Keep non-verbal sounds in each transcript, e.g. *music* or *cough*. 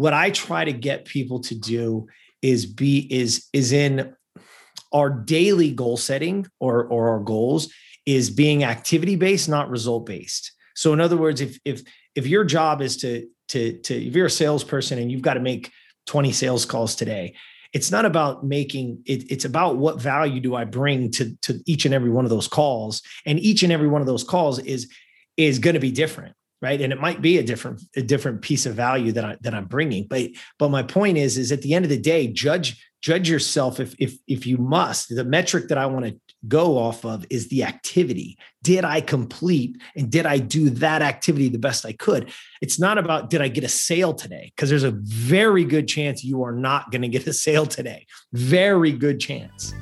what I try to get people to do is be is is in our daily goal setting or or our goals is being activity based, not result based. So in other words, if if if your job is to to to if you're a salesperson and you've got to make 20 sales calls today, it's not about making it, it's about what value do I bring to to each and every one of those calls. And each and every one of those calls is is going to be different right? And it might be a different a different piece of value that i that i'm bringing but but my point is is at the end of the day judge judge yourself if if if you must. The metric that i want to go off of is the activity. Did i complete and did i do that activity the best i could? It's not about did i get a sale today? Because there's a very good chance you are not going to get a sale today. Very good chance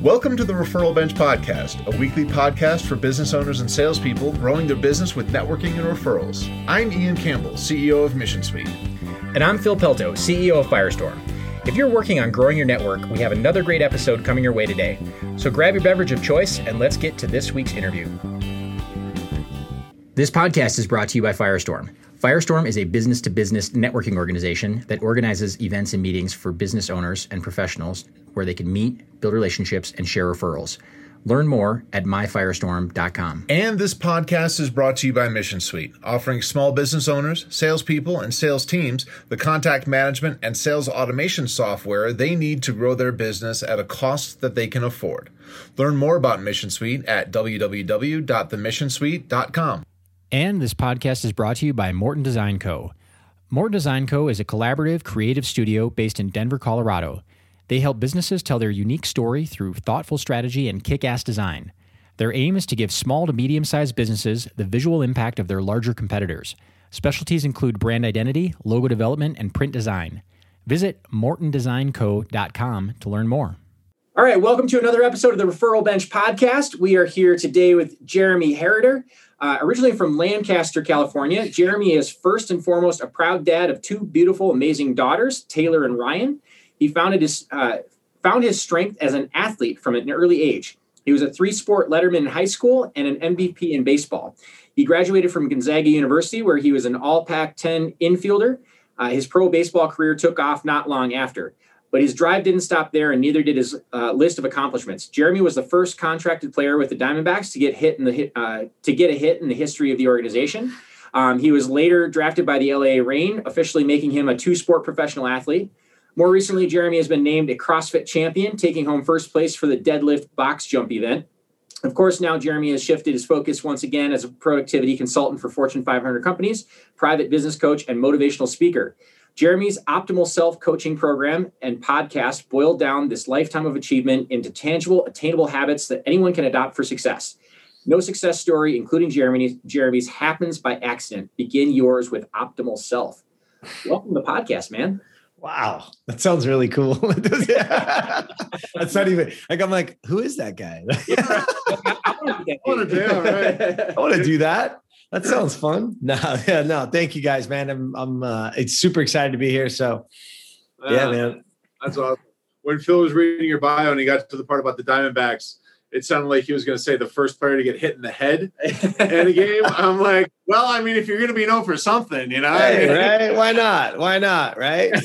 Welcome to the Referral Bench Podcast, a weekly podcast for business owners and salespeople growing their business with networking and referrals. I'm Ian Campbell, CEO of Mission Suite. And I'm Phil Pelto, CEO of Firestorm. If you're working on growing your network, we have another great episode coming your way today. So grab your beverage of choice and let's get to this week's interview. This podcast is brought to you by Firestorm. Firestorm is a business to business networking organization that organizes events and meetings for business owners and professionals where they can meet, build relationships, and share referrals. Learn more at myfirestorm.com. And this podcast is brought to you by Mission Suite, offering small business owners, salespeople, and sales teams the contact management and sales automation software they need to grow their business at a cost that they can afford. Learn more about Mission Suite at www.themissionsuite.com. And this podcast is brought to you by Morton Design Co. Morton Design Co. is a collaborative creative studio based in Denver, Colorado. They help businesses tell their unique story through thoughtful strategy and kick ass design. Their aim is to give small to medium sized businesses the visual impact of their larger competitors. Specialties include brand identity, logo development, and print design. Visit mortondesignco.com to learn more. All right, welcome to another episode of the Referral Bench podcast. We are here today with Jeremy Herider. Uh, originally from Lancaster, California, Jeremy is first and foremost a proud dad of two beautiful, amazing daughters, Taylor and Ryan. He founded his uh, found his strength as an athlete from an early age. He was a three-sport letterman in high school and an MVP in baseball. He graduated from Gonzaga University, where he was an All Pac-10 infielder. Uh, his pro baseball career took off not long after. But his drive didn't stop there, and neither did his uh, list of accomplishments. Jeremy was the first contracted player with the Diamondbacks to get hit in the hit, uh, to get a hit in the history of the organization. Um, he was later drafted by the LA Reign, officially making him a two-sport professional athlete. More recently, Jeremy has been named a CrossFit champion, taking home first place for the deadlift box jump event. Of course, now Jeremy has shifted his focus once again as a productivity consultant for Fortune 500 companies, private business coach, and motivational speaker. Jeremy's optimal self coaching program and podcast boiled down this lifetime of achievement into tangible, attainable habits that anyone can adopt for success. No success story, including Jeremy's, Jeremy's, happens by accident. Begin yours with optimal self. Welcome to the podcast, man. Wow, that sounds really cool. *laughs* That's not even like I'm like, who is that guy? *laughs* I want to do, right? I want to do that that sounds fun. *laughs* No, yeah, no. Thank you guys, man. I'm, I'm, uh, it's super excited to be here. So, yeah, uh, man. That's awesome. When Phil was reading your bio and he got to the part about the Diamondbacks, it sounded like he was going to say the first player to get hit in the head in a game. I'm like, well, I mean, if you're going to be known for something, you know, hey, *laughs* right? Why not? Why not? Right? *laughs*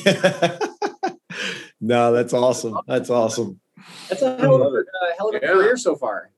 no, that's awesome. That's awesome. That's a hell of a, uh, hell of a yeah. career so far.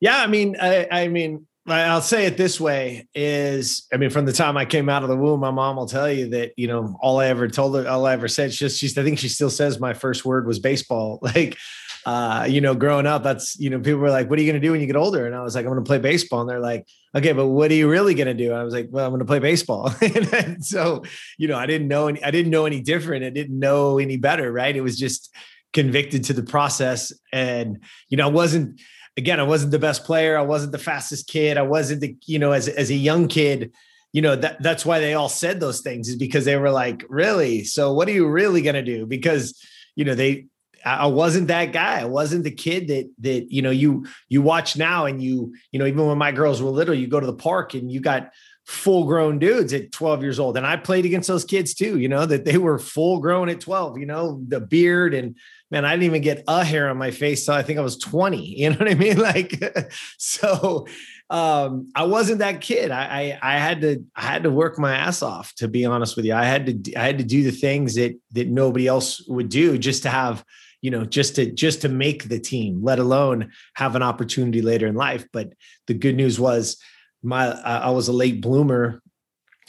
Yeah, I mean, I, I mean, I'll say it this way is, I mean, from the time I came out of the womb, my mom will tell you that, you know, all I ever told her, all I ever said, she's just, I think she still says my first word was baseball. *laughs* Like, uh, you know, growing up, that's, you know, people were like, what are you going to do when you get older? And I was like, I'm going to play baseball. And they're like, okay, but what are you really going to do? And I was like, well, I'm going to play baseball. *laughs* and so, you know, I didn't know any, I didn't know any different. I didn't know any better. Right. It was just convicted to the process. And, you know, I wasn't, again, I wasn't the best player. I wasn't the fastest kid. I wasn't the, you know, as, as a young kid, you know, that that's why they all said those things is because they were like, really? So what are you really going to do? Because, you know, they, I wasn't that guy. I wasn't the kid that, that, you know, you, you watch now and you, you know, even when my girls were little, you go to the park and you got full grown dudes at 12 years old. And I played against those kids too, you know, that they were full grown at 12, you know, the beard and, man, I didn't even get a hair on my face till I think I was 20. *laughs* You know what I mean? Like, *laughs* so um, I wasn't that kid. I, I, I had to I had to work my ass off to be honest with you. I had to I had to do the things that that nobody else would do just to have you know just to just to make the team let alone have an opportunity later in life but the good news was my i was a late bloomer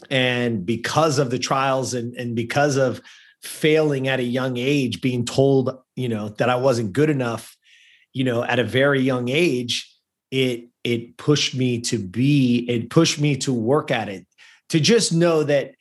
and because of the trials and and because of failing at a young age being told you know that i wasn't good enough you know at a very young age it it pushed me to be it pushed me to work at it. To just know that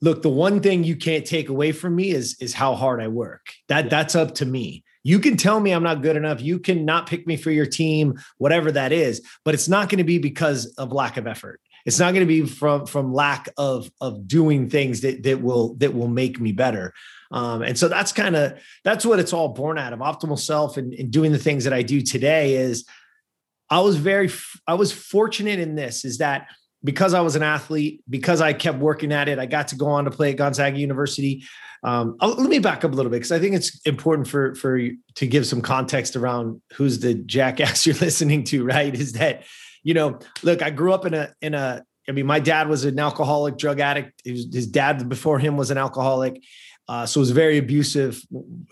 look the one thing you can't take away from me is is how hard i work. That yeah. that's up to me. You can tell me i'm not good enough. You can not pick me for your team whatever that is but it's not going to be because of lack of effort it's not going to be from from lack of of doing things that that will that will make me better um, and so that's kind of that's what it's all born out of optimal self and, and doing the things that i do today is i was very i was fortunate in this is that because I was an athlete, because I kept working at it, I got to go on to play at Gonzaga University. Um, let me back up a little bit because I think it's important for for to give some context around who's the jackass *laughs* you're listening to. Right? Is that you know, look, I grew up in a in a. I mean, my dad was an alcoholic, drug addict. Was, his dad before him was an alcoholic, uh, so it was very abusive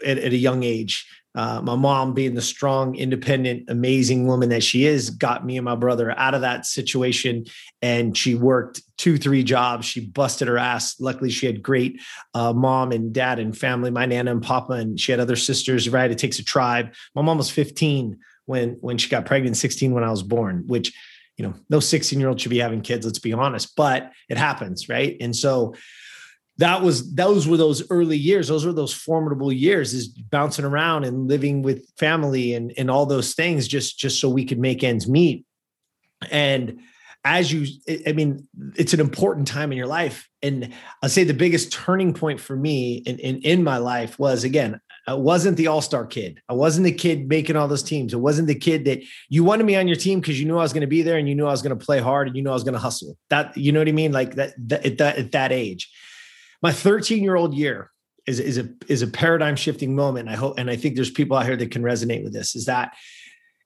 at, at a young age. Uh, my mom, being the strong, independent, amazing woman that she is, got me and my brother out of that situation. And she worked two, three jobs. She busted her ass. Luckily, she had great uh, mom and dad and family, my nana and papa, and she had other sisters. Right, it takes a tribe. My mom was 15 when when she got pregnant, 16 when I was born, which you know, no 16 year old should be having kids. Let's be honest, but it happens, right? And so that was those were those early years those were those formidable years is bouncing around and living with family and and all those things just just so we could make ends meet and as you i mean it's an important time in your life and i'll say the biggest turning point for me in in, in my life was again I wasn't the all-star kid. I wasn't the kid making all those teams. It wasn't the kid that you wanted me on your team because you knew I was going to be there and you knew I was going to play hard and you knew I was going to hustle. That you know what I mean? Like that, that at that at that age my 13 year old year is, is a is a paradigm shifting moment. I hope, and I think there's people out here that can resonate with this. Is that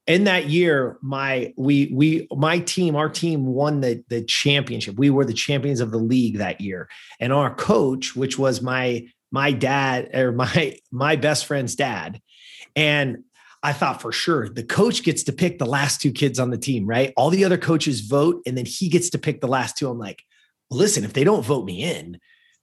in that year, my we we my team, our team won the the championship. We were the champions of the league that year, and our coach, which was my my dad or *laughs* my my best friend's dad, and I thought for sure the coach gets to pick the last two kids on the team, right? All the other coaches vote, and then he gets to pick the last two. I'm like, well, listen, if they don't vote me in,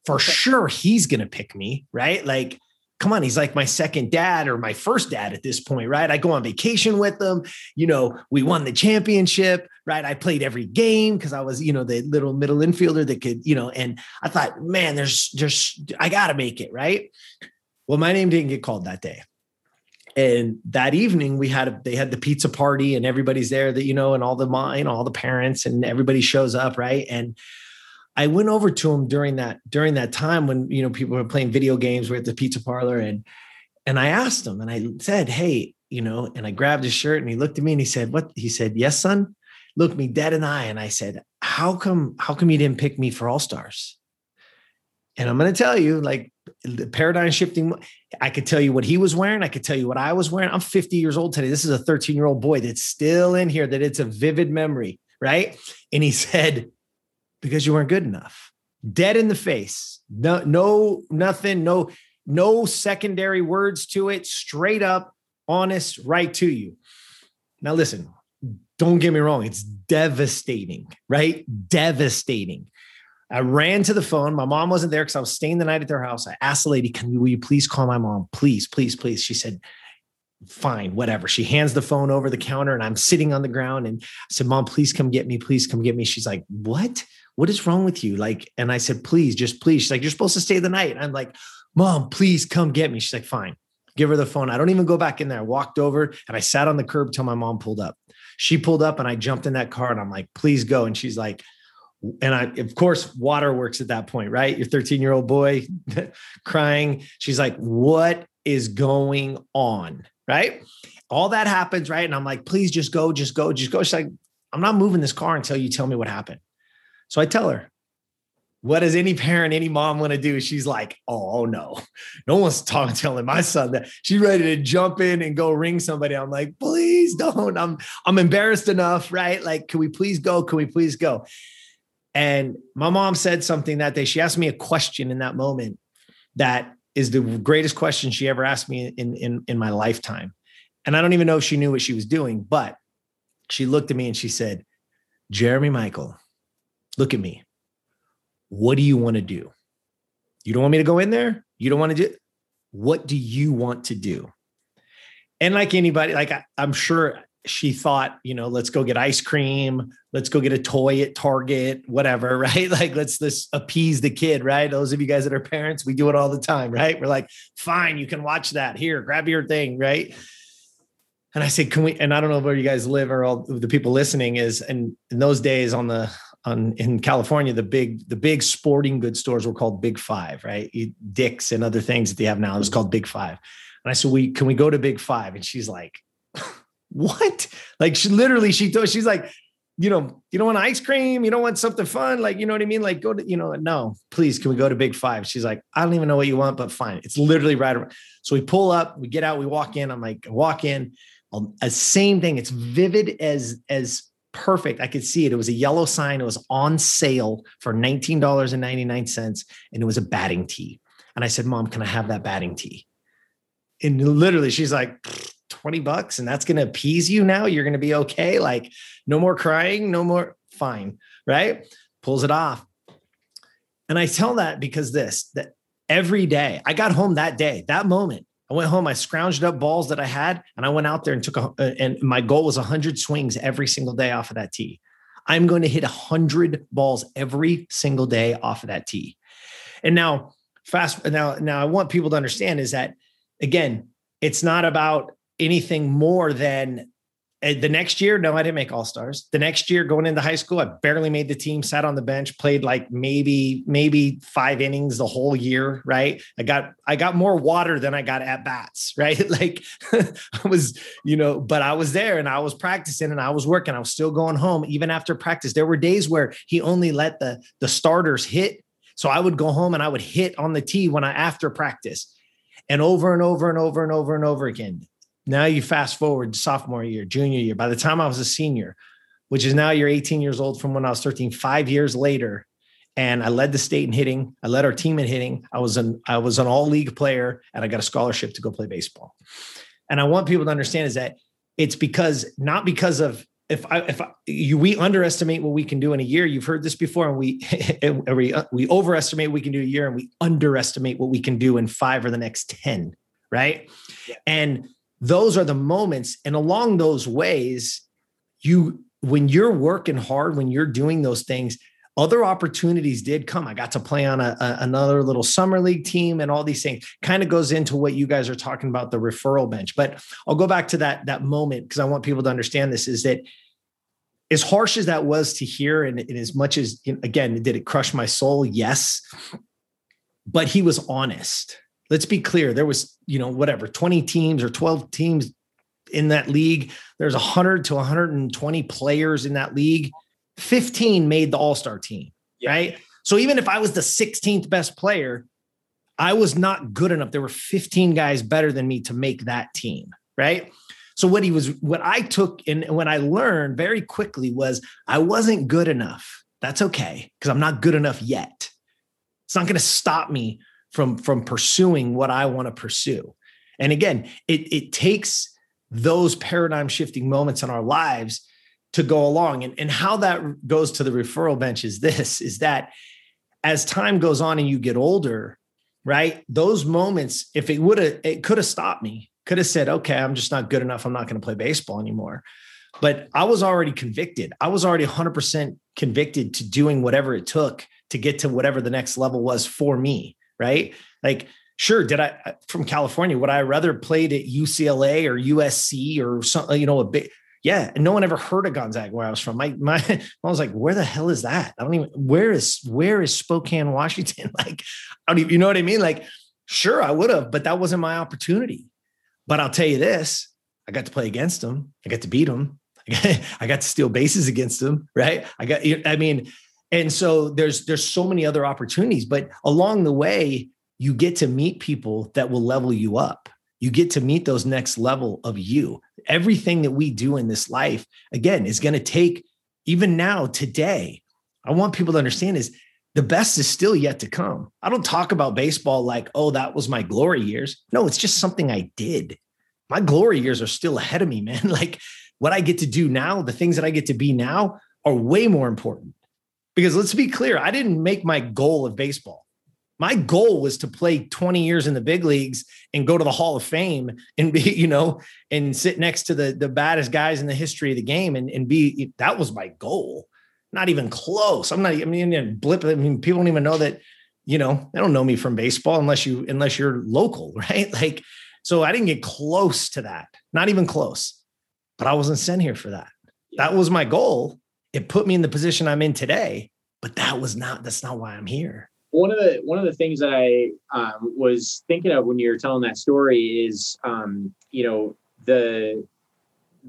for sure he's going to pick me, right? Like, come on, he's like my second dad or my first dad at this point, right? I go on vacation with them. You know, we won the championship, right? I played every game because I was, you know, the little middle infielder that could, you know, and I thought, man, there's, there's, I got to make it, right? Well, my name didn't get called that day. And that evening we had, they had the pizza party and everybody's there that, you know, and all the, know, all the parents and everybody shows up, right? And, I went over to him during that during that time when you know people were playing video games. We're at the pizza parlor, and and I asked him, and I said, "Hey, you know," and I grabbed his shirt, and he looked at me, and he said, "What?" He said, "Yes, son." Looked me dead in the eye, and I said, "How come? How come you didn't pick me for All Stars?" And I'm going to tell you, like the paradigm shifting. I could tell you what he was wearing. I could tell you what I was wearing. I'm 50 years old today. This is a 13 year old boy that's still in here. That it's a vivid memory, right? And he *laughs* said, because you weren't good enough. Dead in the face. No, no, nothing, no, no secondary words to it. Straight up, honest, right to you. Now, listen, don't get me wrong, it's devastating, right? Devastating. I ran to the phone. My mom wasn't there because I was staying the night at their house. I asked the lady, Can you, will you please call my mom? Please, please, please. She said, Fine, whatever. She hands the phone over the counter and I'm sitting on the ground and I said, Mom, please come get me. Please come get me. She's like, What? what is wrong with you? Like, and I said, please, just please. She's like, you're supposed to stay the night. I'm like, mom, please come get me. She's like, fine. Give her the phone. I don't even go back in there. I walked over and I sat on the curb till my mom pulled up. She pulled up and I jumped in that car and I'm like, please go. And she's like, and I, of course, water works at that point, right? Your 13 year old boy *laughs* crying. She's like, what is going on? Right. All that happens. Right. And I'm like, please just go, just go, just go. She's like, I'm not moving this car until you tell me what happened. So I tell her, what does any parent, any mom want to do? She's like, oh, no, no one's talking, telling my son that she's ready to jump in and go ring somebody. I'm like, please don't. I'm I'm embarrassed enough, right? Like, can we please go? Can we please go? And my mom said something that day. She asked me a question in that moment that is the greatest question she ever asked me in in in my lifetime. And I don't even know if she knew what she was doing, but she looked at me and she said, Jeremy Michael, look at me what do you want to do? You don't want me to go in there? You don't want to do what do you want to do? And like anybody, like I, I'm sure she thought, you know, let's go get ice cream, let's go get a toy at Target, whatever, *laughs* right? Like let's let's appease the kid, right? Those of you guys that are parents, we do it all the time, right? We're like, fine, you can watch that. Here, grab your thing, right? And I said, can we? And I don't know where you guys live or all the people listening is. And in those days on the on in California, the big the big sporting goods stores were called Big Five, right? Dick's and other things that they have now. It was called Big Five. And I said, "We can we go to Big Five? And she's like, "What?" Like she literally she told she's like, you know, you don't want ice cream, you don't want something fun, like you know what I mean? Like go to you know, no, please, can we go to Big Five? She's like, I don't even know what you want, but fine. It's literally right around. So we pull up, we get out, we walk in. I'm like, walk in. Um, a same thing. It's vivid as as perfect. I could see it. It was a yellow sign. It was on sale for $19.99 and it was a batting tee. And I said, Mom, can I have that batting tee? And literally, she's like, 20 bucks and that's going to appease you now. You're going to be okay. Like, no more crying, no more, fine. Right. Pulls it off. And I tell that because this, that every day I got home that day, that moment, I went home, I scrounged up balls that I had, and I went out there and took a, uh, and my goal was 100 swings every single day off of that tee. I'm going to hit 100 balls every single day off of that tee. And now, fast, now, now I want people to understand is that, again, it's not about anything more than eh, the next year, no, I didn't make all stars. The next year, going into high school, I barely made the team, sat on the bench, played like maybe, maybe five innings the whole year. Right. I got, I got more water than I got at bats. *laughs* Right. Like I was, you know, but I was there and I was practicing and I was working. I was still going home even after practice. There were days where he only let the, the starters hit. So I would go home and I would hit on the tee when I, after practice and over and over and over and over and over again now you fast forward sophomore year, junior year. By the time I was a senior, which is now you're 18 years old from when I was 13, five years later, and I led the state in hitting. I led our team in hitting. I was an I was an all league player, and I got a scholarship to go play baseball. And I want people to understand is that it's because not because of if I if I, you we underestimate what we can do in a year. You've heard this before, and we *laughs* we uh, we overestimate what we can do a year, and we underestimate what we can do in five or the next ten. Right, yeah. and those are the moments. And along those ways you when you're working hard when you're doing those things other opportunities did come. I got to play on a, a, another little summer league team and all these things. Kind of goes into what you guys are talking about the referral bench. But i'll go back to that that moment because i want people to understand this is that as harsh as that was to hear and, and as much as again did it crush my soul? Yes. But he was honest let's be clear there was you know whatever 20 teams or 12 teams in that league. There's 100 to 120 players in that league. 15 made the all-star team yeah. right? So even if i was the 16th best player i was not good enough. There were 15 guys better than me to make that team right? So what he was what i took and what i learned very quickly was i wasn't good enough. That's okay because i'm not good enough yet. It's not going to stop me from from pursuing what I want to pursue. And again, it it takes those paradigm shifting moments in our lives to go along. And, and how that goes to the referral bench is this is that as time goes on and you get older, right? Those moments, if it would have, it could have stopped me, could have said, okay, I'm just not good enough. I'm not going to play baseball anymore. But I was already convicted. I was already 100% convicted to doing whatever it took to get to whatever the next level was for me right? Like, sure, did I uh, from California? Would I rather played at UCLA or USC or something? You know, a big yeah. And no one ever heard of Gonzaga where I was from. My my *laughs* I was like, where the hell is that? I don't even where is where is Spokane, *laughs* Washington? Like, I don't even, you know what I mean? Like, sure, I would have, but that wasn't my opportunity. But I'll tell you this: I got to play against them. I got to beat them. I got, I got to steal bases against them. Right? I got. I mean, And so there's there's so many other opportunities, but along the way, you get to meet people that will level you up. You get to meet those next level of you. Everything that we do in this life, again, is going to take even now, today. I want people to understand is the best is still yet to come. I don't talk about baseball like, oh, that was my glory years. No, it's just something I did. My glory years are still ahead of me, man. *laughs* Like what I get to do now, the things that I get to be now are way more important. Because let's be clear, I didn't make my goal of baseball. My goal was to play 20 years in the big leagues and go to the Hall of Fame and be, *laughs* you know, and sit next to the, the baddest guys in the history of the game and, and be that was my goal. Not even close. I'm not, I mean, blip. I mean, people don't even know that, you know, they don't know me from baseball unless you, unless you're local, *laughs* right? Like, so I didn't get close to that, not even close, but I wasn't sent here for that. That was my goal. It put me in the position I'm in today, but that was not, that's not why I'm here one of the one of the things that I um, was thinking of when you were telling that story is, um, you know, the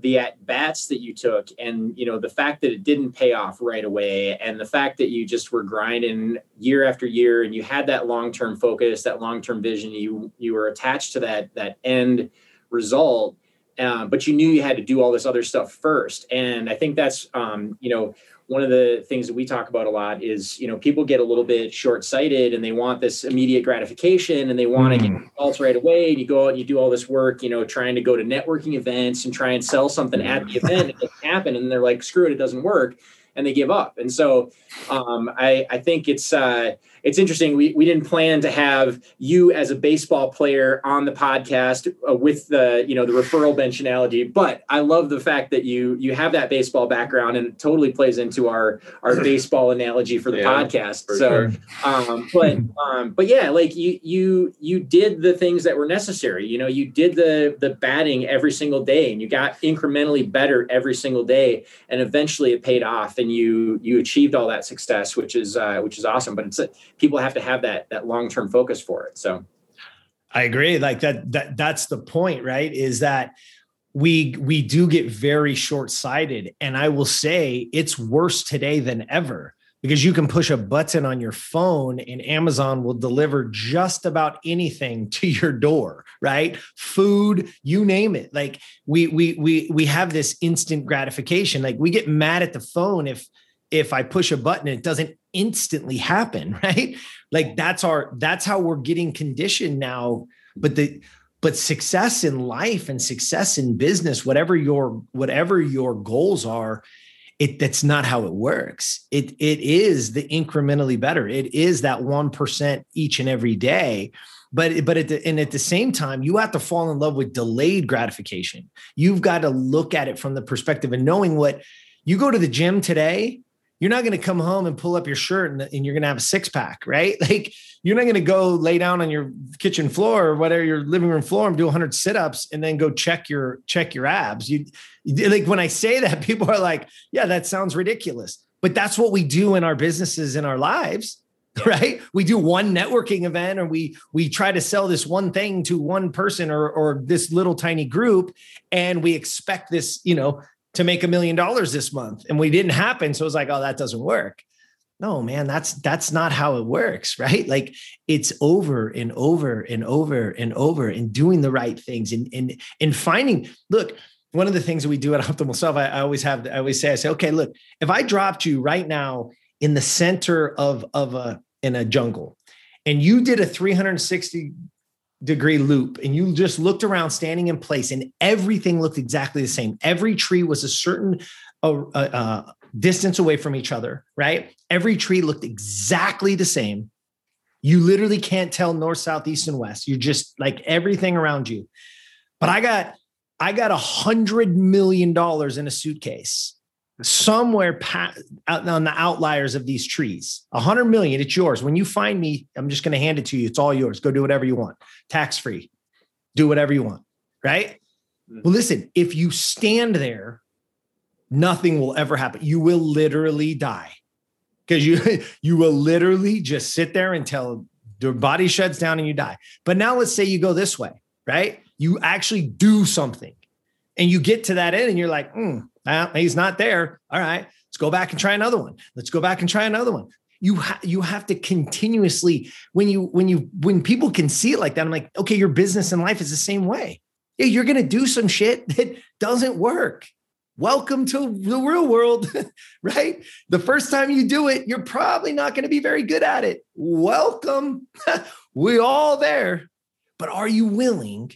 the at bats that you took, and you know, the fact that it didn't pay off right away, and the fact that you just were grinding year after year, and you had that long term focus, that long term vision. You you were attached to that that end result. Uh, but you knew you had to do all this other stuff first, and I think that's um, you know one of the things that we talk about a lot is you know people get a little bit short-sighted and they want this immediate gratification and they want mm. to get results right away. And you go out and you do all this work you know trying to go to networking events and try and sell something at the event it doesn't happen and they're like screw it it doesn't work. And they give up. And so um, I, I think it's uh, it's interesting. We, we didn't plan to have you as a baseball player on the podcast uh, with the you know the referral bench analogy, but I love the fact that you you have that baseball background and it totally plays into our our *laughs* baseball analogy for the yeah, podcast. For so, sure. um, but um, but yeah, like you you you did the things that were necessary. You know, you did the the batting every single day, and you got incrementally better every single day, and eventually it paid off, and you you achieved all that success, which is uh, which is awesome. But it's a, people have to have that that long term focus for it. So I agree. Like that that that's the point, right? Is that we we do get very short sighted, and I will say it's worse today than ever because you can push a button on your phone and Amazon will deliver just about anything to your door, right? Food, you name it. Like we we we we have this instant gratification. Like we get mad at the phone if if I push a button, it doesn't instantly happen, *laughs* right? Like that's our that's how we're getting conditioned now. But the but success in life and success in business, whatever your whatever your goals are, it that's not how it works. It it is the incrementally better. It is that one percent each and every day. But but at the, and at the same time, you have to fall in love with delayed gratification. You've got to look at it from the perspective of knowing what you go to the gym today you're not going to come home and pull up your shirt and, and you're going to have a six pack, right? *laughs* Like you're not going to go lay down on your kitchen floor or whatever your living room floor and do 100 sit-ups and then go check your check your abs. You like when I say that, *laughs* people are like, "Yeah, that sounds ridiculous," but that's what we do in our businesses in our lives right we do one networking event or we we try to sell this one thing to one person or or this little tiny group and we expect this you know to make a million dollars this month and we didn't happen. So it was like oh that doesn't work. No man that's that's not how it works *laughs* right? Like it's over and over and over and over and doing the right things and and and finding look one of the things that we do at *laughs* optimal self I, I always have i always say i say okay look if i dropped you right now in the center of of a in a jungle and you did a 360 degree loop and you just looked around standing in place and everything looked exactly the same. Every tree was a certain uh, uh, distance away from each other right? Every tree looked exactly the same. You literally can't tell north south east and west. You're just like everything around you. But i got i got a hundred million dollars in a suitcase somewhere out on the outliers of these trees. A hundred million, it's yours. When you find me, I'm just going to hand it to you. It's all yours. Go do whatever you want, tax free. Do whatever you want. Right. Mm-hmm. Well, listen, if you stand there, nothing will ever happen. You will literally die because you *laughs* you will literally just sit there until your body shuts down and you die. But now let's say you go this way, right? You actually do something and you get to that end and you're like, mm, he's not there. All right. Let's go back and try another one. Let's go back and try another one. You ha- you have to continuously when you when you when people can see it like that. I'm like, okay, your business and life is the same way. Yeah, you're gonna do some shit *laughs* that doesn't work. Welcome to the real world, *laughs* right? The first time you do it, you're probably not going to be very good at it. Welcome. *laughs* we all there. But are you willing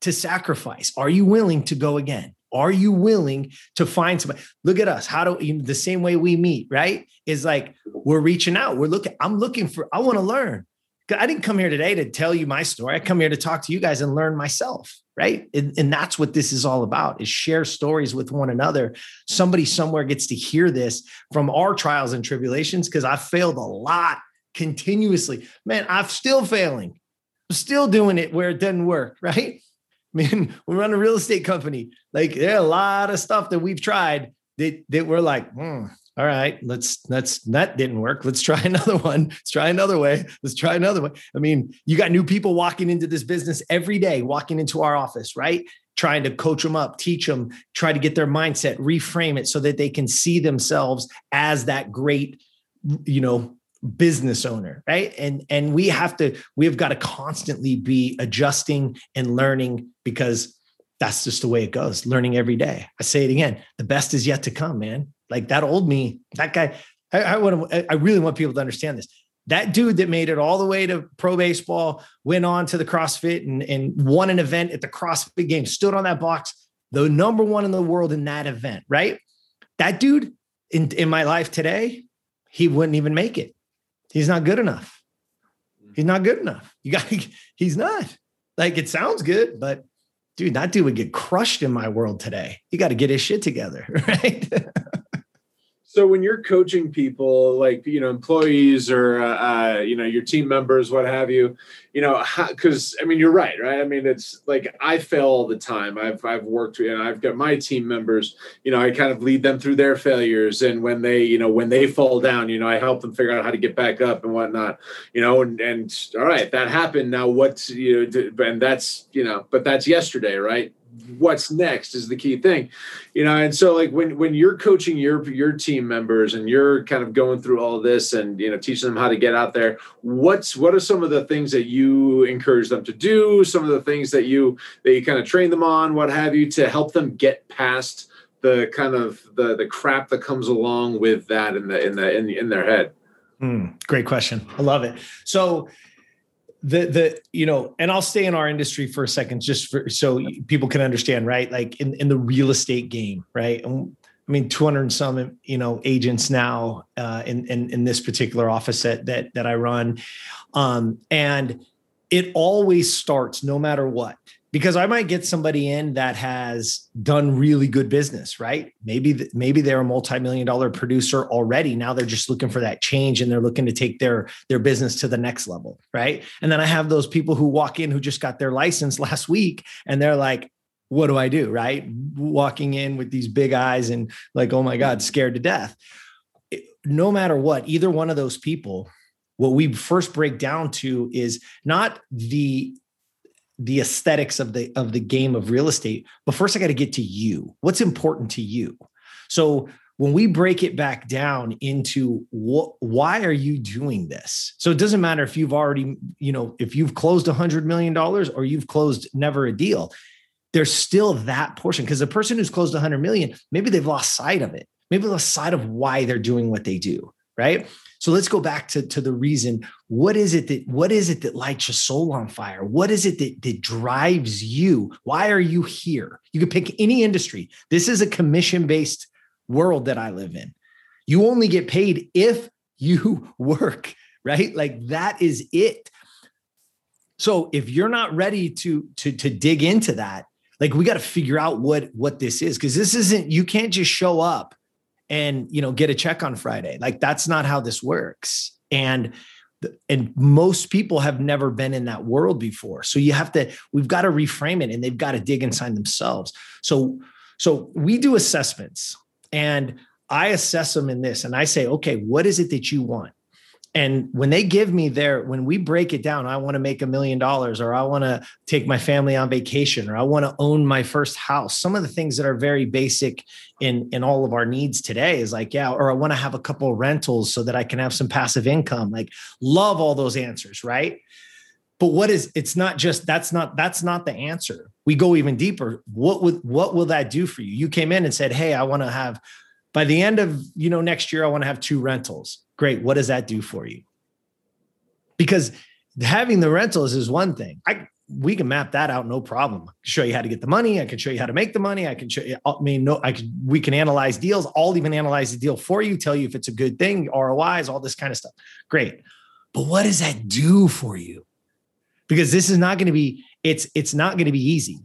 to sacrifice? Are you willing to go again? Are you willing to find somebody? Look at us. How do the same way we meet, right? Is like we're reaching out. We're looking. I'm looking for, I want to learn. I didn't come here today to tell you my story. I come here to talk to you guys and learn myself, right? And, and that's what this is all about is share stories with one another. Somebody somewhere gets to hear this from our trials and tribulations because I failed a lot continuously. Man, I'm still failing. I'm still doing it where it doesn't work, *laughs* right? *laughs* I mean, we run a real estate company. Like there are a lot of stuff that we've tried that, that we're like, hmm, all right, let's let's that didn't work. Let's try *laughs* another one. Let's try another way. Let's try another way. I mean, you got new people walking into this business every day, walking into our office, right? Trying to coach them up, teach them, try to get their mindset, reframe it so that they can see themselves as that great, you know, business owner right? And and we have to we've got to constantly be adjusting and learning because that's just the way it goes learning every day. I say it again the best is yet to come man. Like that old me that guy i, I want i really want people to understand this. That dude that made it all the way to pro baseball went on to the crossfit and, and won an event at the crossfit game stood on that box the number one in the world in that event right? That dude in, in my life today he wouldn't even make it He's not good enough. He's not good enough. You got *laughs* he's not. Like it sounds good, but dude, that dude would get crushed in my world today. You got to get his shit together, *laughs* right? *laughs* So when you're coaching people, like you know, employees or uh, uh, you know your team members, what have you, you know, because I mean, you're right, right? I mean, it's like I fail all the time. I've I've worked and I've got my team members. You know, I kind of lead them through their failures, and when they, you know, when they fall down, you know, I help them figure out how to get back up and whatnot. You know, and and all right, that happened. Now what's you know, and that's you know, but that's yesterday, right? What's next is the key thing you know? And so like when when you're coaching your your team members and you're kind of going through all this and you know teaching them how to get out there what's what are some of the things that you encourage them to do? Some of the things that you that you kind of train them on what have you to help them get past the kind of the the crap that comes along with that in the in the in, in their head? Mm, great question. I love it. So the the you know and i'll stay in our industry for a second just for so people can understand right? Like in, in the real estate game right? And, i mean 200 and some you know agents now uh, in, in in this particular office that that that i run. Um and it always starts no matter what because I might get somebody in that has done really good business, right? Maybe maybe they're a multi-million dollar producer already. Now they're just looking for that change and they're looking to take their their business to the next level, right? And then I have those people who walk in who just got their license *laughs* last week and they're like, what do I do, right? Walking in with these big eyes and like, oh my god, scared to death. No matter what, either one of those people what we first break down to is not the the aesthetics of the of the game of real estate but first i got to get to you. What's important to you? So when we break it back down into why are you doing this? So it doesn't matter if you've already you know if you've closed a hundred million dollars or you've closed never a deal there's still that portion. Because the person who's closed a hundred million maybe they've lost sight of it. Maybe lost sight of why they're doing what they do right so let's go back to, to the reason. What is it that what is it that lights your soul on fire? What is it that, that drives you? Why are you here? You could pick any industry. This is a commission-based world that I live in. You only get paid if you *laughs* work, right? Like that is it. So if you're not ready to to to dig into that, like we got to figure out what what this is because this isn't you can't just show up and you know get a check on friday. Like that's not how this works. And and most people have never been in that world before. So you have to we've got to reframe it and they've got to dig inside themselves. So so we do assessments and i assess them in this and i say okay what is it that you want and when they give me their when we break it down i want to make a million dollars or i want to take my family on vacation or i want to own my first house some of the things that are very basic in in all of our needs today is like yeah or i want to have a couple rentals so that i can have some passive income like love all those answers right? But what is it's not just that's not that's not the answer. We go even deeper. What would what will that do for you? You came in and said hey i want to have by the end of you know next year i want to have two rentals great. What does that do for you? Because having the rentals is one thing. I we can map that out no problem. Show you how to get the money. I can show you how to make the money. I can show you i mean no i can we can analyze deals. I'll even analyze the deal for you tell you if it's a good thing rois all this kind of stuff. Great. But what does that do for you? Because this is not going to be it's it's not going to be easy.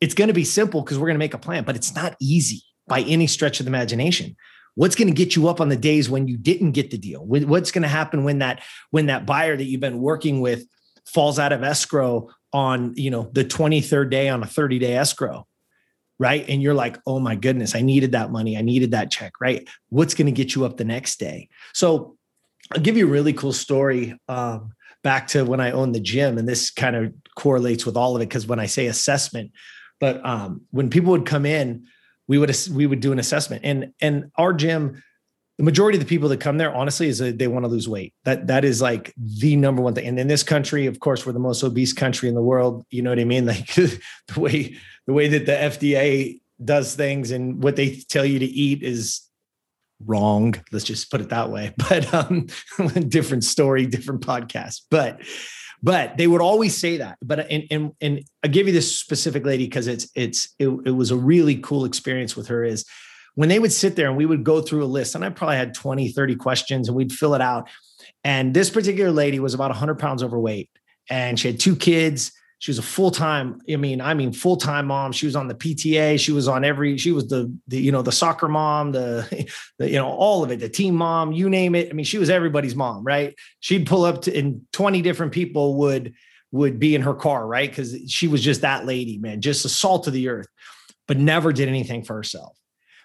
It's going to be simple because we're going to make a plan but it's not easy by any stretch of the imagination what's going to get you up on the days when you didn't get the deal? What's going to happen when that when that buyer that you've been working with falls out of escrow on you know the 23rd day on a 30 day escrow right? And you're like oh my goodness i needed that money. I needed that check right? What's going to get you up the next day? So i'll give you a really cool story um, back to when i owned the gym and this kind of correlates with all of it because when i say assessment but um, when people would come in we would we would do an assessment. And and our gym the majority of the people that come there honestly is they want to lose weight. That that is like the number one thing. And in this country of course we're the most obese country in the world. You know what i mean? *laughs* Like the way the way that the fda does things and what they tell you to eat is wrong. Let's just put it that way. *laughs* But um *laughs* different story different podcast. But but they would always say that. But and and, and i give you this specific lady because it's it's it, it was a really cool experience with her is when they would sit there and we would go through a list and i probably had 20 30 questions and we'd fill it out. And this particular lady was about 100 pounds overweight and she had two kids she was a full-time i mean i mean full-time mom. She was on the pta she was on every she was the, the you know the soccer mom the, *laughs* the, you know all of it the team mom you name it. I mean she was everybody's mom right? She'd pull up to and 20 different people would would be in her car right? Because she was just that lady man just the salt of the earth but never did anything for herself.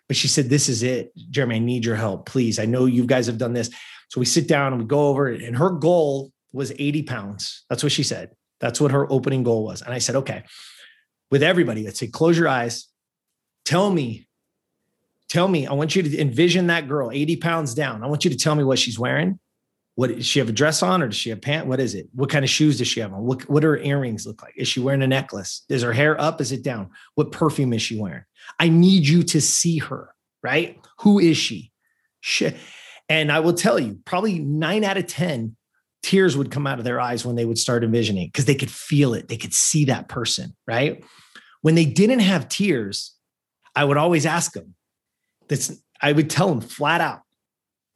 But she said this is it. Jeremy i need your help. Please i know you guys have done this. So we sit down and we go over it and her goal was 80 pounds. That's what she said that's what her opening goal was. And I said, okay, with everybody, let's say, close your eyes. Tell me, tell me, I want you to envision that girl 80 pounds down. I want you to tell me what she's wearing. What does she have a dress on or does she have pants? What is it? What kind of shoes does she have on? What, what do her earrings look like? Is she wearing a necklace? Is her hair up? Is it down? What perfume is she wearing? I need you to see her, right? Who is she? she and I will tell you, probably nine out of 10 tears would come out of their eyes when they would start envisioning because they could feel it. They could see that person, right? When they didn't have tears, I would always ask them. That's I would tell them flat out.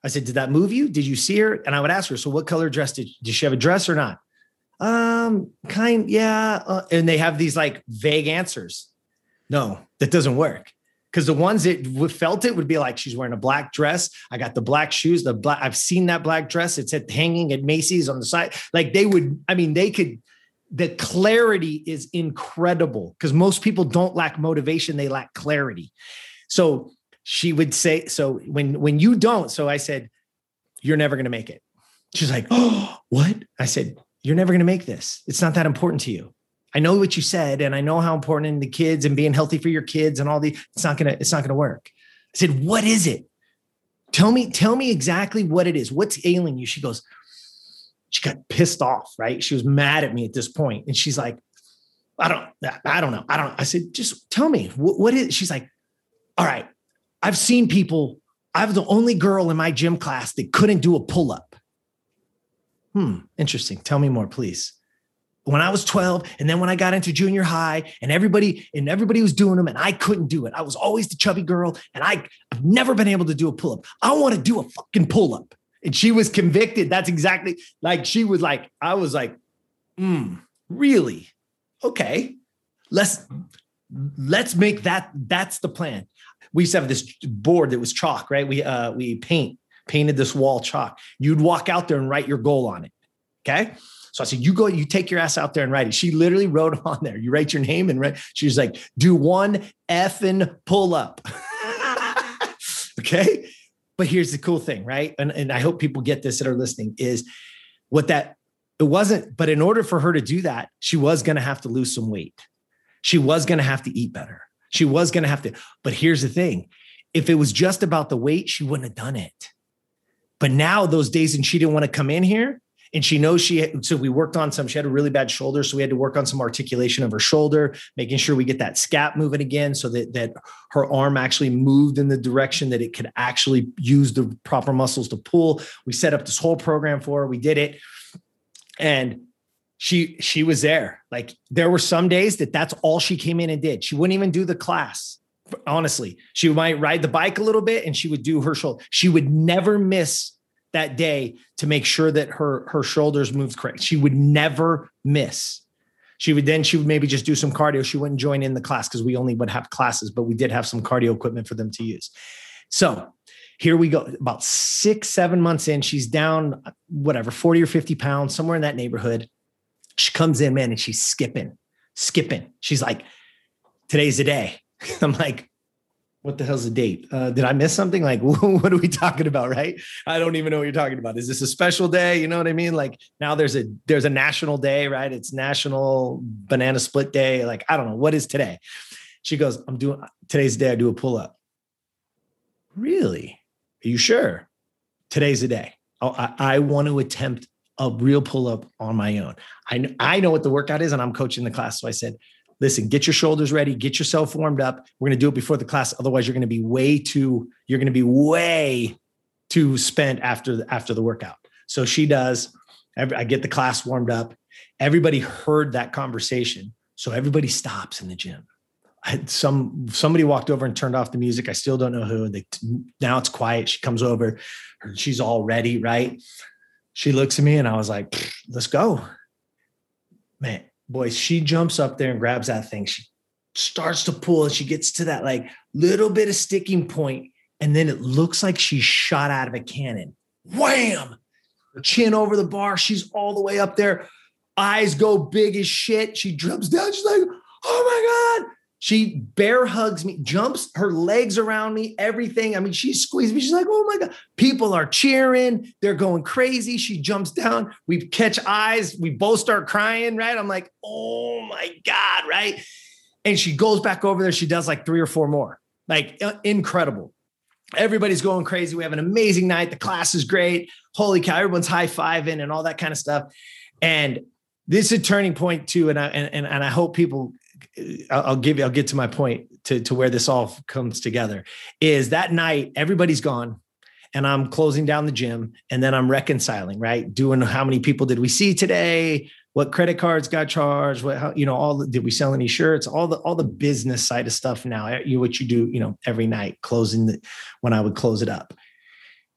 I said, "Did that move you? Did you see her?" And I would ask her, "So what color dress did, did she have a dress or not?" Um, kind, yeah. Uh, and they have these like vague answers. No, that doesn't work because the ones that felt it would be like she's wearing a black dress. I got the black shoes. The black I've seen that black dress. It's at hanging at Macy's on the side. Like they would. I mean, they could. The clarity is incredible because most people don't lack motivation; they lack clarity. So she would say, "So when when you don't," so I said, "You're never going to make it." She's like, "Oh, what?" I said, "You're never going to make this. It's not that important to you." I know what you said, and I know how important the kids and being healthy for your kids and all the. It's not gonna. It's not gonna work. I said, what is it? Tell me. Tell me exactly what it is. What's ailing you? She goes. She got pissed off. Right. She was mad at me at this point, and she's like, I don't. I don't know. I don't. I said, just tell me what, what is. She's like, all right. I've seen people. I was the only girl in my gym class that couldn't do a pull up. Hmm. Interesting. Tell me more, please when I was 12 and then when I got into junior high and everybody and everybody was doing them and I couldn't do it. I was always the chubby girl and I, I've never been able to do a pull-up. I want to do a fucking pull-up. And she was convicted. That's exactly like she was like, I was like, mm, really? Okay. Let's let's make that that's the plan. We used to have this board that was chalk, right? We uh we paint painted this wall chalk. You'd walk out there and write your goal on it. Okay. So I said, you go, you take your ass out there and write it. She literally wrote on there. You write your name and write. She was like, do one effing pull up. *laughs* okay. but here's the cool thing, right? And, and I hope people get this that are listening is what that it wasn't, but in order for her to do that, she was going to have to lose some weight. She was going to have to eat better. She was going to have to. But here's the thing if it was just about the weight, she wouldn't have done it. But now, those days, and she didn't want to come in here, and she knows she so we worked on some she had a really bad shoulder so we had to work on some articulation of her shoulder making sure we get that scap moving again so that that her arm actually moved in the direction that it could actually use the proper muscles to pull. We set up this whole program for her we did it. And she she was there. Like there were some days that that's all she came in and did. She wouldn't even do the class honestly. She might ride the bike a little bit and she would do her shoulder. She would never miss that day to make sure that her her shoulders moved correct. She would never miss. She would then she would maybe just do some cardio. She wouldn't join in the class because we only would have classes, but we did have some cardio equipment for them to use. So here we go. About six, seven months in, she's down whatever, 40 or 50 pounds, somewhere in that neighborhood. She comes in, man, and she's skipping, skipping. She's like, today's the day. *laughs* I'm like, what the hell's the date? Uh, did I miss something? Like, *laughs* what are we talking about? Right? I don't even know what you're talking about. Is this a special day? You know what I mean? Like now there's a there's a national day, right? It's National Banana Split Day. Like I don't know what is today. She goes, I'm doing today's the day. I do a pull up. Really? Are you sure? Today's the day. Oh, I, I want to attempt a real pull up on my own. I I know what the workout is, and I'm coaching the class. So I said, listen, get your shoulders ready, get yourself warmed up. We're going to do it before the class. Otherwise, you're going to be way too, you're going to be way too spent after the, after the workout. So she does. I get the class warmed up. Everybody heard that conversation. So everybody stops in the gym. Some somebody walked over and turned off the music. I still don't know who. They now it's quiet. She comes over. She's all ready, right? She looks at me and I was like, "Let's go." Man, boy, she jumps up there and grabs that thing. She starts to pull and she gets to that like little bit of sticking point, And then it looks like she's shot out of a cannon. Wham! Her chin over the bar. She's all the way up there. Eyes go big as shit. She jumps down. She's like, oh my God. She bear hugs me, jumps her legs around me, everything. I mean, she squeezed me. She's like, oh my God. People are cheering. They're going crazy. She jumps down. We catch eyes. We both start crying, right? I'm like, oh my God, right? And she goes back over there. She does like three or four more, like uh, incredible. Everybody's going crazy. We have an amazing night. The class is great. Holy cow, everyone's high fiving and all that kind of stuff. And this is a turning point too. And I and, and I hope people I'll give you, I'll get to my point to, to where this all comes together is that night, everybody's gone and I'm closing down the gym and then I'm reconciling, right? Doing how many people did we see today? What credit cards got charged? What, how, you know, all the, did we sell any shirts? All the, all the business side of stuff now, you, what you do, you know, every night closing the, when I would close it up.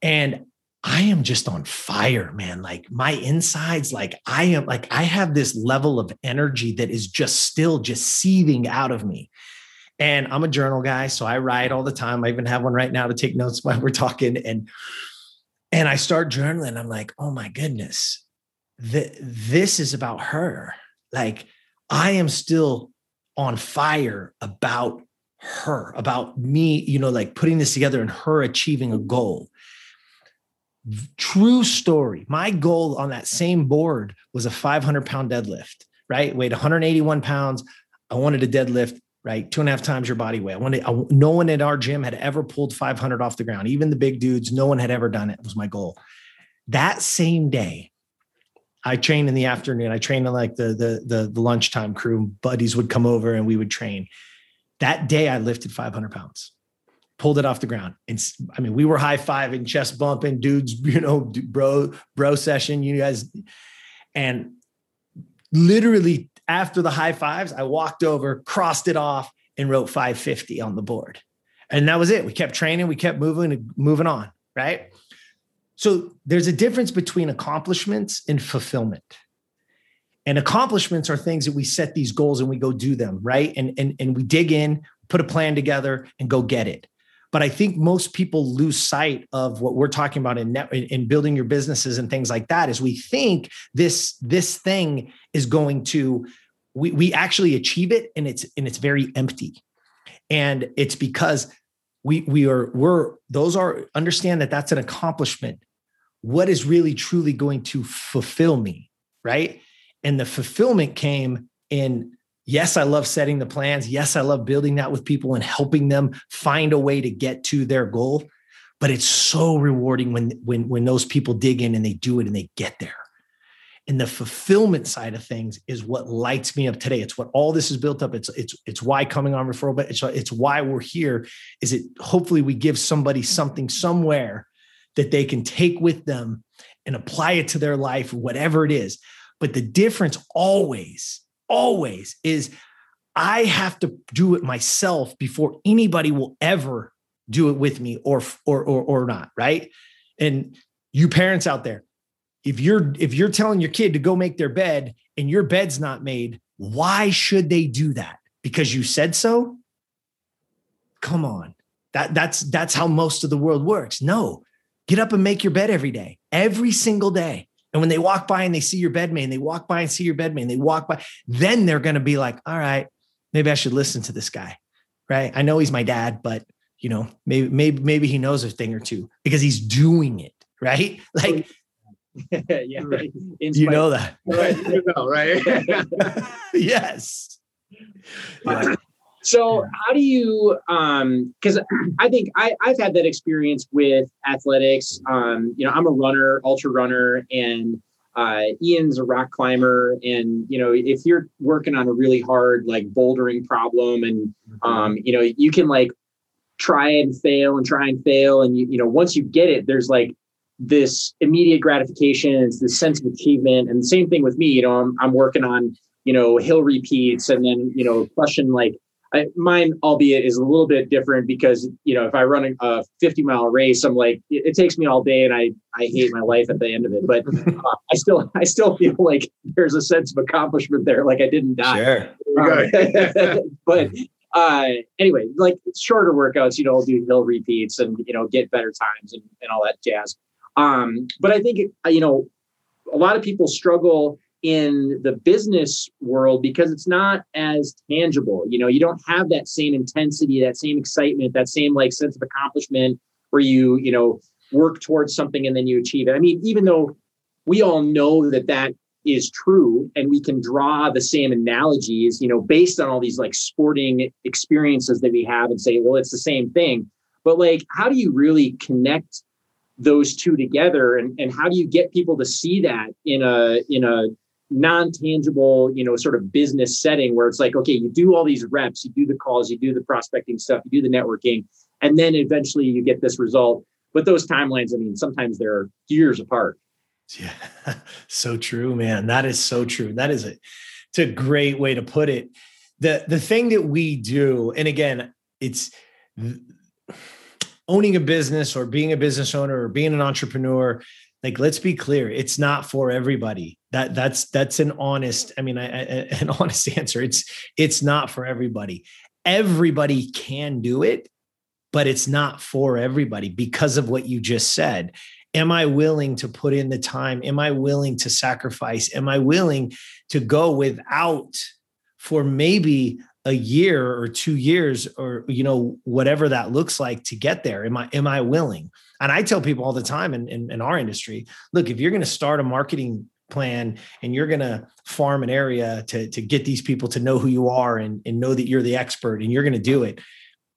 And I am just on fire, man. Like my insides, like I am like I have this level of energy that is just still just seething out of me. And I'm a journal guy, so I write all the time. I even have one right now to take notes *laughs* while we're talking. And and I start journaling. I'm like, oh my goodness, th- this is about her. Like I am still on fire about her, about me, you know, like putting this together and her achieving a goal true story. My goal on that same board was a 500 pound deadlift, right? Weighed 181 pounds. I wanted a deadlift, right? Two and a half times your body weight. I wanted, I, no one at our gym had ever pulled 500 off the ground. Even the big dudes, no one had ever done it. Was my goal. That same day, I trained in the afternoon. I trained in like the, the the the lunchtime crew. Buddies would come over and we would train. That day, I lifted 500 pounds pulled it off the ground. And I mean, we were high fiving, chest bumping, dudes, *laughs* you know, bro, bro session, you guys. And literally after the high fives, I walked over, crossed it off, and wrote 550 on the board. And that was it. We kept training, we kept moving moving on. Right. So there's a difference between accomplishments and fulfillment. And accomplishments are things that we set these goals and we go do them, right? And, and, and we dig in, put a plan together, and go get it. But I think most people lose sight of what we're talking about in net, in building your businesses and things like that. Is we think this this thing is going to we we actually achieve it and it's and it's very empty, and it's because we we are we're those are understand that that's an accomplishment what is really truly going to fulfill me right and the fulfillment came in yes i love setting the plans. Yes i love building that with people and helping them find a way to get to their goal. But it's so rewarding when when when those people dig in and they do it and they get there. And the fulfillment side of things is what lights me up today. It's what all this is built up. It's it's it's why coming on referral but it's it's why we're here is it hopefully we give somebody something somewhere that they can take with them and apply it to their life whatever it is. But the difference always always is i have to do it myself before anybody will ever do it with me or or or, or not right? And you parents out there if you're if you're telling your kid to go make their bed and your bed's not made why should they do that? Because you said so? Come on. That that's that's how most of the world works. No. Get up and make your bed every day every single day and when they walk by and they see your bed and they walk by and see your bed and they walk by then they're going to be like all right maybe i should listen to this guy right i know he's my dad but you know maybe maybe maybe he knows a thing or two because he's doing it right *laughs* like *laughs* yeah, you know that, right? You know, right? *laughs* yes. Yeah. So how do you um because I think I, I've had that experience with athletics. Um, you know, I'm a runner, ultra runner, and uh, Ian's a rock climber. And, you know, if you're working on a really hard like bouldering problem and um, you know, you can like try and fail and try and fail. And you, you know, once you get it, there's like this immediate gratification, it's this sense of achievement. And the same thing with me, you know, I'm, I'm working on, you know, hill repeats and then, you know, question like I, mine, albeit is a little bit different because, you know, if I run a, a 50 mile race, I'm like, it, it, takes me all day and I, I hate my life at the end of it, but *laughs* uh, I still, I still feel like there's a sense of accomplishment there. Like I didn't die. Sure. Um, *laughs* but uh, anyway, like shorter workouts, you know, I'll do hill repeats and, you know, get better times and, and all that jazz. Um, but I think, you know, a lot of people struggle in the business world because it's not as tangible. You know, you don't have that same intensity, that same excitement, that same like sense of accomplishment where you, you know, work towards something and then you achieve it. I mean, even though we all know that that is true and we can draw the same analogies, you know, based on all these like sporting experiences that we have and say, well, it's the same thing. But like, how do you really connect those two together and, and how do you get people to see that in a in a non-tangible you know sort of business setting where it's like okay you do all these reps you do the calls you do the prospecting stuff you do the networking and then eventually you get this result. But those timelines i mean sometimes they're years apart. Yeah *laughs* so true man. That is so true. That is a it's a great way to put it. The the thing that we do and again it's owning a business or being a business owner or being an entrepreneur like let's be clear it's not for everybody that that's that's an honest i mean I, I, *laughs* an honest answer. It's it's not for everybody. Everybody can do it but it's not for everybody because of what you just said. Am i willing to put in the time? Am i willing to sacrifice? Am i willing to go without for maybe a year or two years or you know whatever that looks like to get there? Am i am i willing? And i tell people all the time in, in, in our industry look if you're going to start a marketing plan and you're going to farm an area to, to get these people to know who you are and, and know that you're the expert and you're going to do it.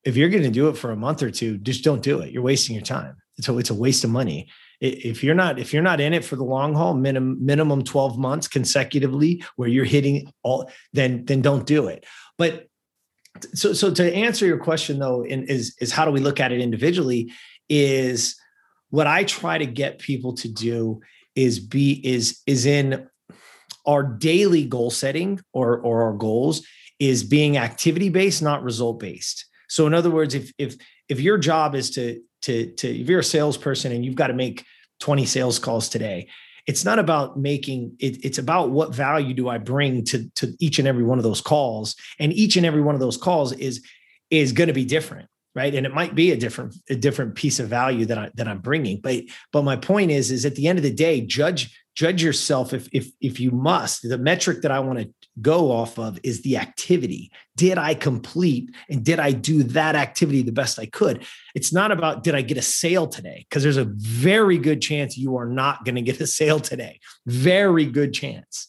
If you're going to do it for a month or two just don't do it. You're wasting your time. So it's a waste of money. If you're not if you're not in it for the long haul minimum minimum 12 months consecutively where you're hitting all then then don't do it. But so so to answer your question though, in, is is how do we look at it individually? Is what I try to get people to do is be is is in our daily goal setting or or our goals is being activity based, not result based. So in other words, if if if your job is to to to if you're a salesperson and you've got to make 20 sales calls today it's not about making it, it's about what value do i bring to to each and every one of those calls and each and every one of those calls is is going to be different right and it might be a different a different piece of value that i that i'm bringing but but my point is is at the end of the day judge judge yourself if if if you must the metric that i want to go off of is the activity. Did I complete and did I do that activity the best I could? It's not about did I get a sale today? Because there's a very good chance you are not going to get a sale today. Very good chance.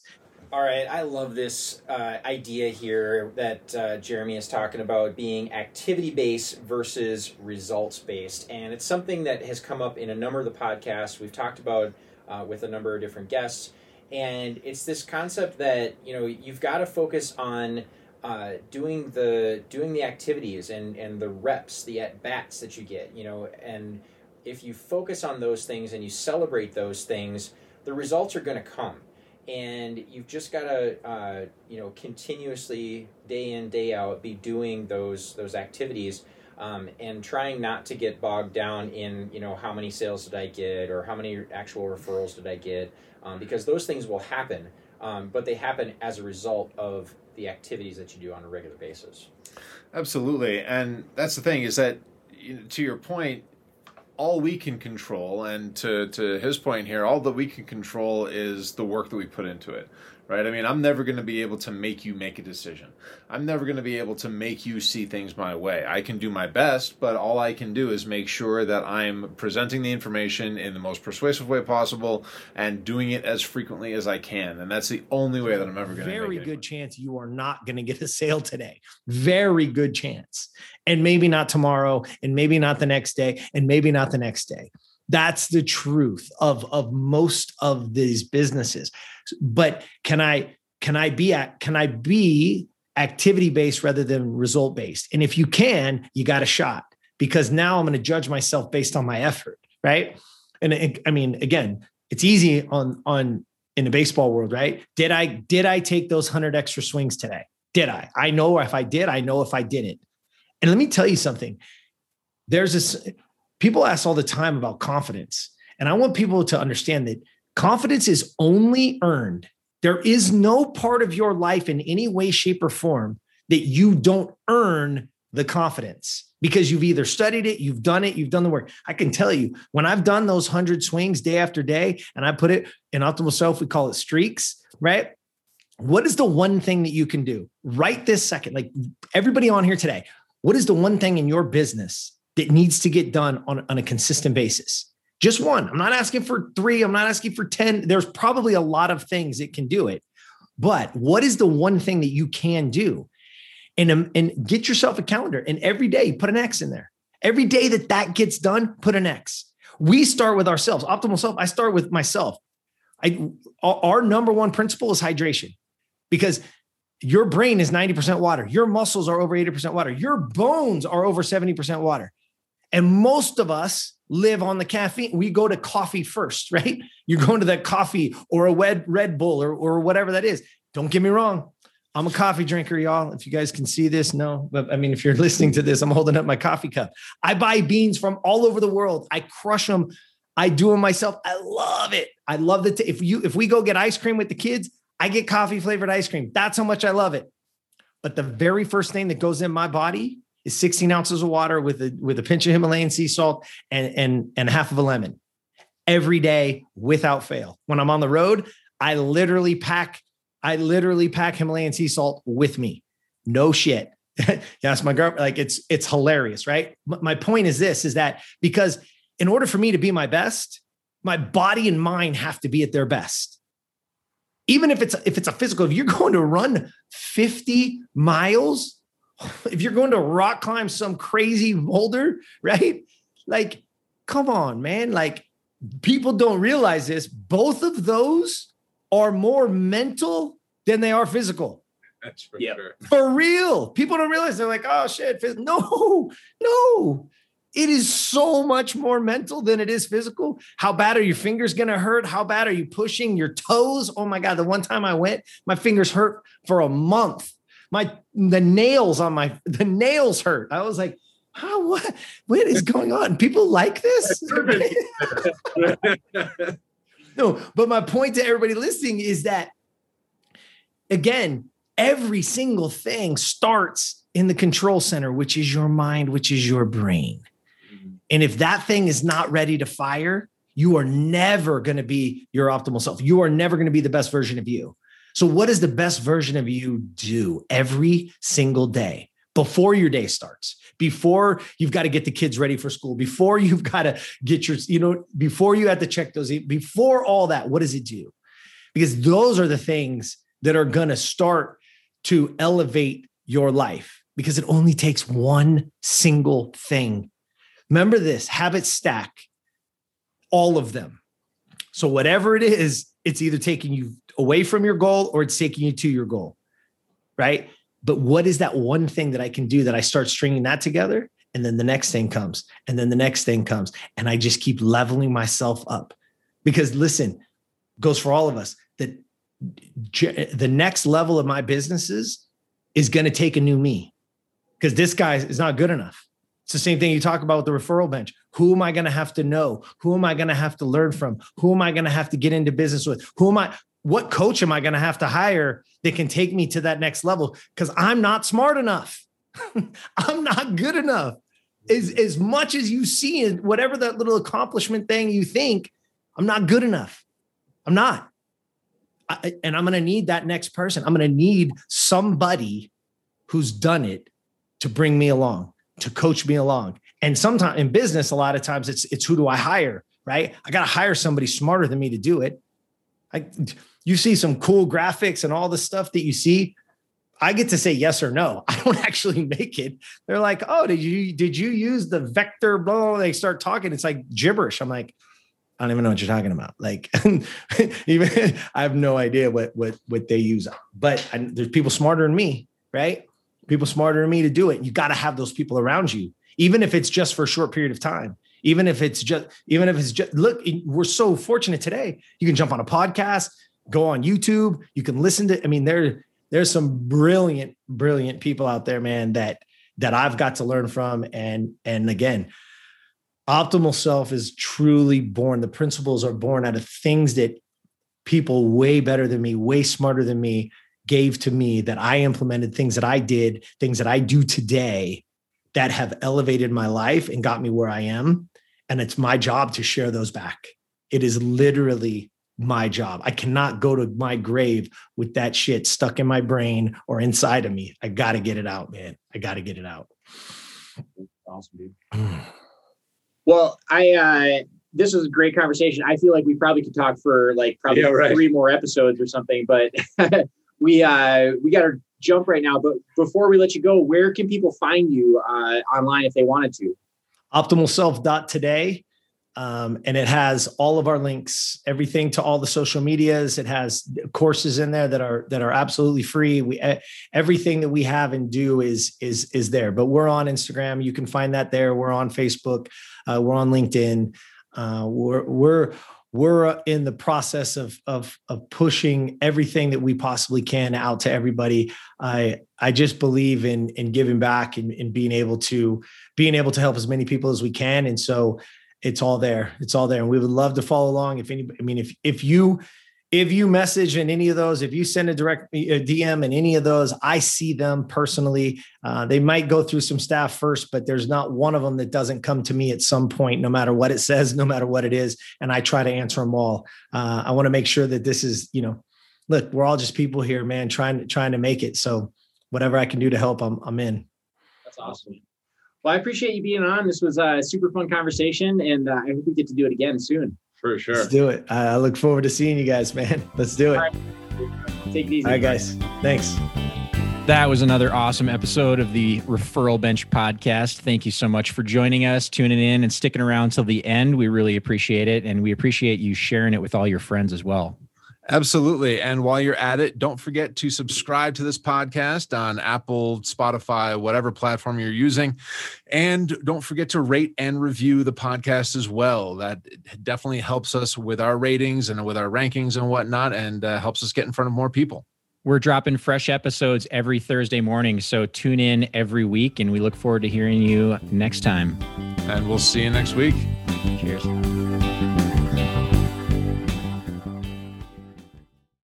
All right, I love this uh, idea here that uh, Jeremy is talking about being activity based versus results based. And it's something that has come up in a number of the podcasts we've talked about uh, with a number of different guests. And it's this concept that you know you've got to focus on uh, doing the doing the activities and and the reps, the at bats that you get. You know, and if you focus on those things and you celebrate those things, the results are going to come and you've just got to uh, you know continuously day in day out be doing those those activities um, and trying not to get bogged down in you know how many sales did i get or how many actual referrals did i get um, because those things will happen um, but they happen as a result of the activities that you do on a regular basis. Absolutely and that's the thing is that to your point all we can control, and to, to his point here, all that we can control is the work that we put into it right? I mean, I'm never going to be able to make you make a decision. I'm never going to be able to make you see things my way. I can do my best, but all I can do is make sure that I'm presenting the information in the most persuasive way possible and doing it as frequently as I can. And that's the only way that I'm ever going to. Very good chance you are not going to get a sale today. Very good chance. And maybe not tomorrow, and maybe not the next day, and maybe not the next day. That's the truth of, of most of these businesses. But can I can I be at can I be activity based rather than result based? And if you can, you got a shot because now I'm going to judge myself based on my effort, right? And I mean, again, it's easy on on in the baseball world, right? Did I did I take those hundred extra swings today? Did I? I know if I did. I know if I didn't. And let me tell you something. There's this people ask all the time about confidence. And I want people to understand that confidence is only earned. There is no part of your life in any way, shape, or form that you don't earn the confidence because you've either studied it, you've done it, you've done the work. I can tell you when I've done those 100 swings day after day, and I put it in Optimal Self, we call it streaks, right? What is the one thing that you can do right this second? Like everybody on here today, what is the one thing in your business that needs to get done on, on a consistent basis. Just one. I'm not asking for three. I'm not asking for 10. There's probably a lot of things that can do it. But what is the one thing that you can do? And, um, and get yourself a calendar and every day put an X in there. Every day that that gets done, put an X. We start with ourselves. Optimal self. I start with myself. I, our number one principle is hydration because your brain is 90% water. Your muscles are over 80% water. Your bones are over 70% water. And most of us live on the caffeine. We go to coffee first, *laughs* right? You're going to that coffee or a Red, Red Bull or, or whatever that is. Don't get me wrong. I'm a coffee drinker, y'all. If you guys can see this, no, but I mean, if you're *laughs* listening to this, I'm holding up my coffee cup. I buy beans from all over the world. I crush them. I do them myself. I love it. I love it. If you if we go get ice cream with the kids, I get coffee flavored ice cream. That's how much I love it. But the very first thing that goes in my body is 16 ounces of water with a with a pinch of Himalayan sea salt and and and half of a lemon every day without fail. When I'm on the road, I literally pack I literally pack Himalayan sea salt with me. No shit. *laughs* yes, my girl, like it's it's hilarious, right? My point is this is that because in order for me to be my best, my body and mind have to be at their best. Even if it's if it's a physical, if you're going to run 50 miles, if you're going to rock climb some crazy boulder, *laughs* right? Like, come on, man. Like, people don't realize this. Both of those are more mental than they are physical. That's for yep. sure. For real. People don't realize they're like, oh shit. No, no. It is so much more mental than it is physical. How bad are your fingers going to hurt? How bad are you pushing your toes? Oh my God. The one time I went, my fingers hurt for a month my the nails on my *laughs* the nails hurt. I was like, how what what is going on? People like this? *laughs* *laughs* no, but my point to everybody listening is that again, every single thing starts in the control center, which is your mind, which is your brain. Mm-hmm. And if that thing is not ready to fire, you are never going to be your optimal self. You are never going to be the best version of you. So, what does the best version of you do every single day before your day starts? Before you've got to get the kids ready for school, before you've got to get your, you know, before you have to check those, before all that, what does it do? Because those are the things that are going to start to elevate your life because it only takes one single thing. Remember this habit stack, all of them. So, whatever it is, it's either taking you away from your goal or it's taking you to your goal. Right. But what is that one thing that I can do that I start stringing that together? And then the next thing comes, and then the next thing comes. And I just keep leveling myself up. Because listen, goes for all of us that the next level of my businesses is going to take a new me because this guy is not good enough. It's the same thing you talk about with the referral bench. Who am I going to have to know? Who am I going to have to learn from? Who am I going to have to get into business with? Who am I? What coach am I going to have to hire that can take me to that next level? Because I'm not smart enough. *laughs* I'm not good enough. As, as much as you see in whatever that little accomplishment thing you think, I'm not good enough. I'm not. I, and I'm going to need that next person. I'm going to need somebody who's done it to bring me along, to coach me along. And sometimes in business, a lot of times it's it's who do I hire, right? I got to hire somebody smarter than me to do it. I, you see some cool graphics and all the stuff that you see. I get to say yes or no. *laughs* I don't actually make it. They're like, "Oh, did you did you use the vector?" Blah. They start talking. It's like gibberish. I'm like, I don't even know what you're talking about. Like, *laughs* even *laughs* I have no idea what what what they use. But I, there's people smarter than me, right? People smarter than me to do it. You got to have those people around you, even if it's just for a short period of time. Even if it's just, even if it's just, look, we're so fortunate today. You can jump on a podcast, go on YouTube, you can listen to. I mean, there there's some brilliant, brilliant people out there, man. That that I've got to learn from, and and again, optimal self is truly born the principles are born out of things that people way better than me way smarter than me gave to me that i implemented things that i did things that i do today that have elevated my life and got me where i am. And it's my job to share those back. It is literally my job. I cannot go to my grave with that shit stuck in my brain or inside of me. I got to get it out man. I got to get it out. Awesome dude. *sighs* Well, I uh, this was a great conversation. I feel like we probably could talk for like probably yeah, right. three more episodes or something, but *laughs* we uh, we got to jump right now. But before we let you go, where can people find you uh, online if they wanted to? Optimalself.today. Um, and it has all of our links, everything to all the social medias. It has courses in there that are that are absolutely free. We everything that we have and do is is is there. But we're on Instagram. You can find that there. We're on Facebook. Uh, we're on LinkedIn. Uh, we're we're we're uh, in the process of, of of pushing everything that we possibly can out to everybody. I I just believe in in giving back and, and being able to being able to help as many people as we can. And so it's all there. It's all there. And we would love to follow along. If any, I mean, if if you if you message in any of those, if you send a direct a DM in any of those, I see them personally. Uh, they might go through some staff first, but there's not one of them that doesn't come to me at some point, no matter what it says, no matter what it is. And I try to answer them all. Uh, I want to make sure that this is, you know, look, we're all just people here, man, trying to trying to make it. So whatever I can do to help, I'm I'm in. That's awesome. Well, I appreciate you being on. This was a super fun conversation, and uh, I hope we get to do it again soon. For sure. Let's do it. I look forward to seeing you guys, man. *laughs* Let's do it. All right. Take it easy. All right, guys. Thanks. That was another awesome episode of the Referral Bench podcast. Thank you so much for joining us, tuning in, and sticking around till the end. We really appreciate it. And we appreciate you sharing it with all your friends as well. Absolutely. And while you're at it, don't forget to subscribe to this podcast on Apple, Spotify, whatever platform you're using. And don't forget to rate and review the podcast as well. That definitely helps us with our ratings and with our rankings and whatnot, and uh, helps us get in front of more people. We're dropping fresh episodes every Thursday morning. So tune in every week, and we look forward to hearing you next time. And we'll see you next week. Cheers.